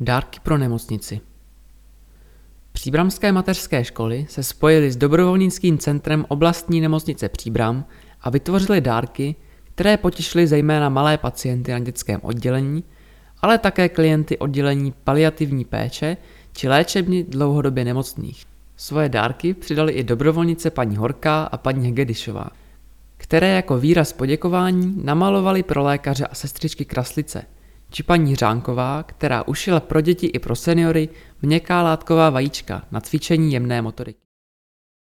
Dárky pro nemocnici Příbramské mateřské školy se spojily s dobrovolnickým centrem oblastní nemocnice Příbram a vytvořili dárky, které potěšily zejména malé pacienty na dětském oddělení, ale také klienty oddělení paliativní péče či léčebny dlouhodobě nemocných. Svoje dárky přidali i dobrovolnice paní Horká a paní Hegedišová, které jako výraz poděkování namalovali pro lékaře a sestřičky kraslice – či paní Řánková, která ušila pro děti i pro seniory měkká látková vajíčka na cvičení jemné motoriky.